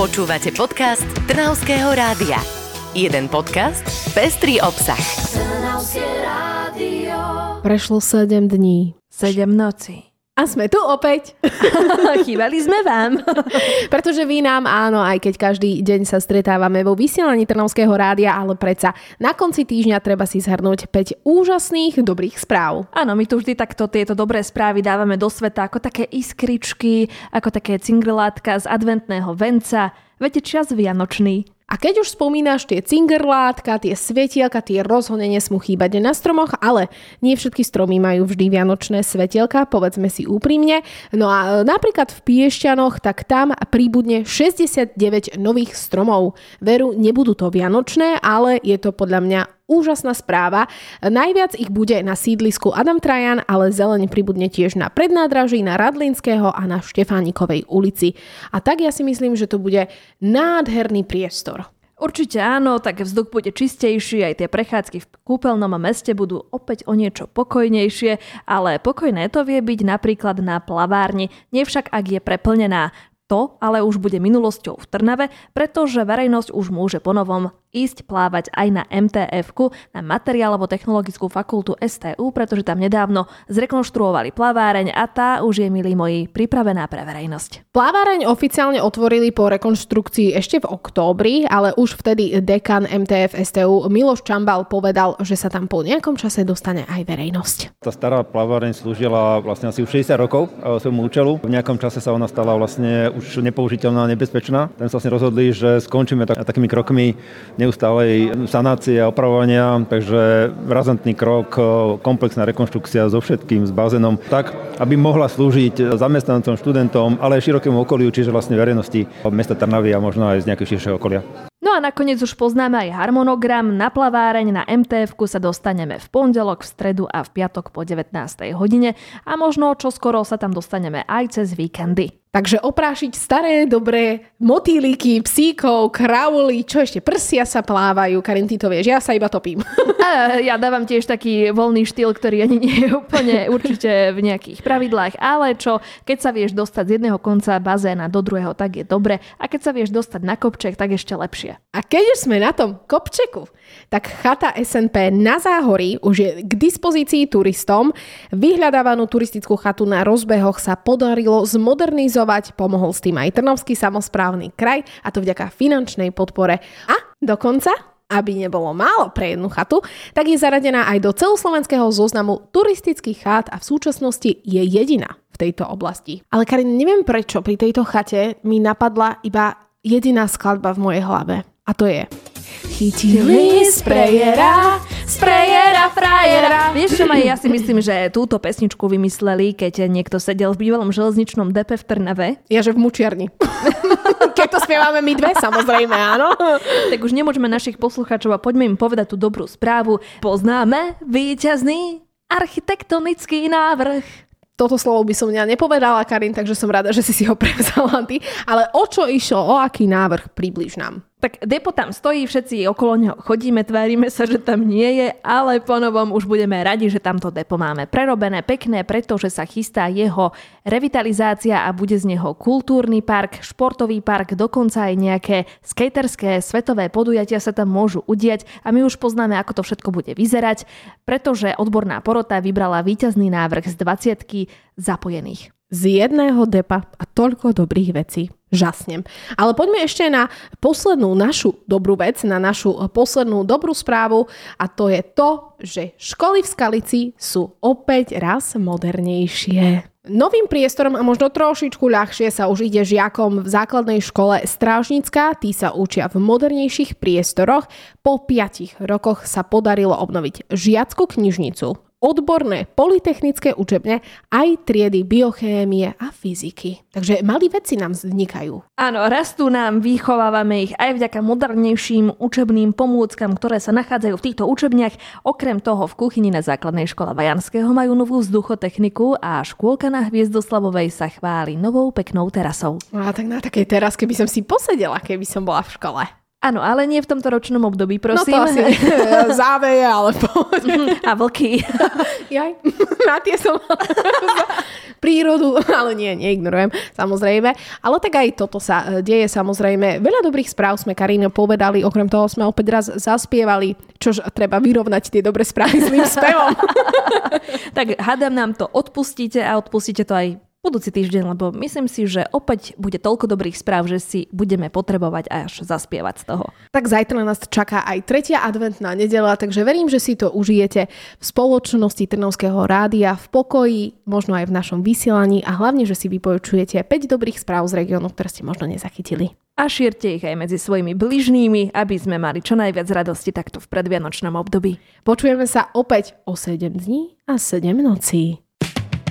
Počúvate podcast Trnavského rádia. Jeden podcast, pestrý obsah. Prešlo 7 dní. 7 noci. A sme tu opäť. Chýbali sme vám. Pretože vy nám áno, aj keď každý deň sa stretávame vo vysielaní Trnavského rádia, ale predsa na konci týždňa treba si zhrnúť 5 úžasných dobrých správ. Áno, my tu vždy takto tieto dobré správy dávame do sveta ako také iskričky, ako také cingrlátka z adventného venca. Viete, čas vianočný. A keď už spomínaš tie cingerlátka, tie svetielka, tie rozhodne nesmú chýbať na stromoch, ale nie všetky stromy majú vždy vianočné svetielka, povedzme si úprimne. No a e, napríklad v Piešťanoch, tak tam príbudne 69 nových stromov. Veru, nebudú to vianočné, ale je to podľa mňa úžasná správa. Najviac ich bude na sídlisku Adam Trajan, ale zeleň pribudne tiež na prednádraží, na Radlinského a na Štefánikovej ulici. A tak ja si myslím, že to bude nádherný priestor. Určite áno, tak vzduch bude čistejší, aj tie prechádzky v kúpeľnom meste budú opäť o niečo pokojnejšie, ale pokojné to vie byť napríklad na plavárni, nevšak ak je preplnená. To ale už bude minulosťou v Trnave, pretože verejnosť už môže ponovom ísť plávať aj na mtf na materiálovo-technologickú fakultu STU, pretože tam nedávno zrekonštruovali plaváreň a tá už je, milí moji, pripravená pre verejnosť. Plaváreň oficiálne otvorili po rekonštrukcii ešte v októbri, ale už vtedy dekan MTF STU Miloš Čambal povedal, že sa tam po nejakom čase dostane aj verejnosť. Tá stará plaváreň slúžila vlastne asi už 60 rokov svojmu účelu. V nejakom čase sa ona stala vlastne už nepoužiteľná a nebezpečná. Tam sa vlastne rozhodli, že skončíme tak, takými krokmi neustálej sanácie a opravovania, takže razantný krok, komplexná rekonštrukcia so všetkým, s bazénom, tak, aby mohla slúžiť zamestnancom, študentom, ale aj širokému okoliu, čiže vlastne verejnosti mesta Trnavy a možno aj z nejakého širšieho okolia. No a nakoniec už poznáme aj harmonogram. Na plaváreň na mtf sa dostaneme v pondelok, v stredu a v piatok po 19. hodine a možno čoskoro sa tam dostaneme aj cez víkendy. Takže oprášiť staré, dobré motýliky, psíkov, krauly, čo ešte, prsia sa plávajú. Karin, ty to vieš, ja sa iba topím. A ja dávam tiež taký voľný štýl, ktorý ani nie je úplne určite v nejakých pravidlách, ale čo, keď sa vieš dostať z jedného konca bazéna do druhého, tak je dobre. A keď sa vieš dostať na kopček, tak ešte lepšie. A keď už sme na tom kopčeku, tak chata SNP na Záhorí už je k dispozícii turistom. Vyhľadávanú turistickú chatu na rozbehoch sa podarilo zmodernizovať realizovať. Pomohol s tým aj Trnovský samozprávny kraj a to vďaka finančnej podpore. A dokonca aby nebolo málo pre jednu chatu, tak je zaradená aj do celoslovenského zoznamu turistických chát a v súčasnosti je jediná v tejto oblasti. Ale Karin, neviem prečo pri tejto chate mi napadla iba jediná skladba v mojej hlave. A to je Chytili sprejera, sprejera, frajera. Vieš čo, Maj, ja si myslím, že túto pesničku vymysleli, keď niekto sedel v bývalom železničnom depe v Trnave. Ja, že v mučiarni. keď to spievame my dve, samozrejme, áno. tak už nemôžeme našich poslucháčov a poďme im povedať tú dobrú správu. Poznáme víťazný architektonický návrh toto slovo by som ja nepovedala, Karin, takže som rada, že si si ho prevzala ty. Ale o čo išlo, o aký návrh približ nám? Tak depo tam stojí, všetci okolo neho chodíme, tvárime sa, že tam nie je, ale ponovom už budeme radi, že tamto depo máme prerobené, pekné, pretože sa chystá jeho revitalizácia a bude z neho kultúrny park, športový park, dokonca aj nejaké skaterské svetové podujatia sa tam môžu udiať a my už poznáme, ako to všetko bude vyzerať, pretože odborná porota vybrala víťazný návrh z 20 zapojených z jedného depa a toľko dobrých vecí. Žasnem. Ale poďme ešte na poslednú našu dobrú vec, na našu poslednú dobrú správu a to je to, že školy v Skalici sú opäť raz modernejšie. Novým priestorom a možno trošičku ľahšie sa už ide žiakom v základnej škole Strážnická, tí sa učia v modernejších priestoroch. Po 5 rokoch sa podarilo obnoviť žiackú knižnicu, odborné polytechnické učebne, aj triedy biochémie a fyziky. Takže malí veci nám vznikajú. Áno, rastú nám, vychovávame ich aj vďaka modernejším učebným pomôckam, ktoré sa nachádzajú v týchto učebniach. Okrem toho v kuchyni na základnej škole Vajanského majú novú vzduchotechniku a škôlka na Hviezdoslavovej sa chváli novou peknou terasou. A tak na takej teraske by som si posedela, keby som bola v škole. Áno, ale nie v tomto ročnom období, prosím. No to asi záveje, ale poďme. A vlky. Jaj, na tie som prírodu, ale nie, neignorujem, samozrejme. Ale tak aj toto sa e, deje, samozrejme. Veľa dobrých správ sme Karine povedali, okrem toho sme opäť raz zaspievali, čož treba vyrovnať tie dobré správy s tým spevom. tak hádam nám to odpustíte a odpustíte to aj budúci týždeň, lebo myslím si, že opäť bude toľko dobrých správ, že si budeme potrebovať až zaspievať z toho. Tak zajtra nás čaká aj tretia adventná nedela, takže verím, že si to užijete v spoločnosti Trnovského rádia, v pokoji, možno aj v našom vysielaní a hlavne, že si vypočujete 5 dobrých správ z regiónu, ktoré ste možno nezachytili. A šírte ich aj medzi svojimi bližnými, aby sme mali čo najviac radosti takto v predvianočnom období. Počujeme sa opäť o 7 dní a 7 nocí.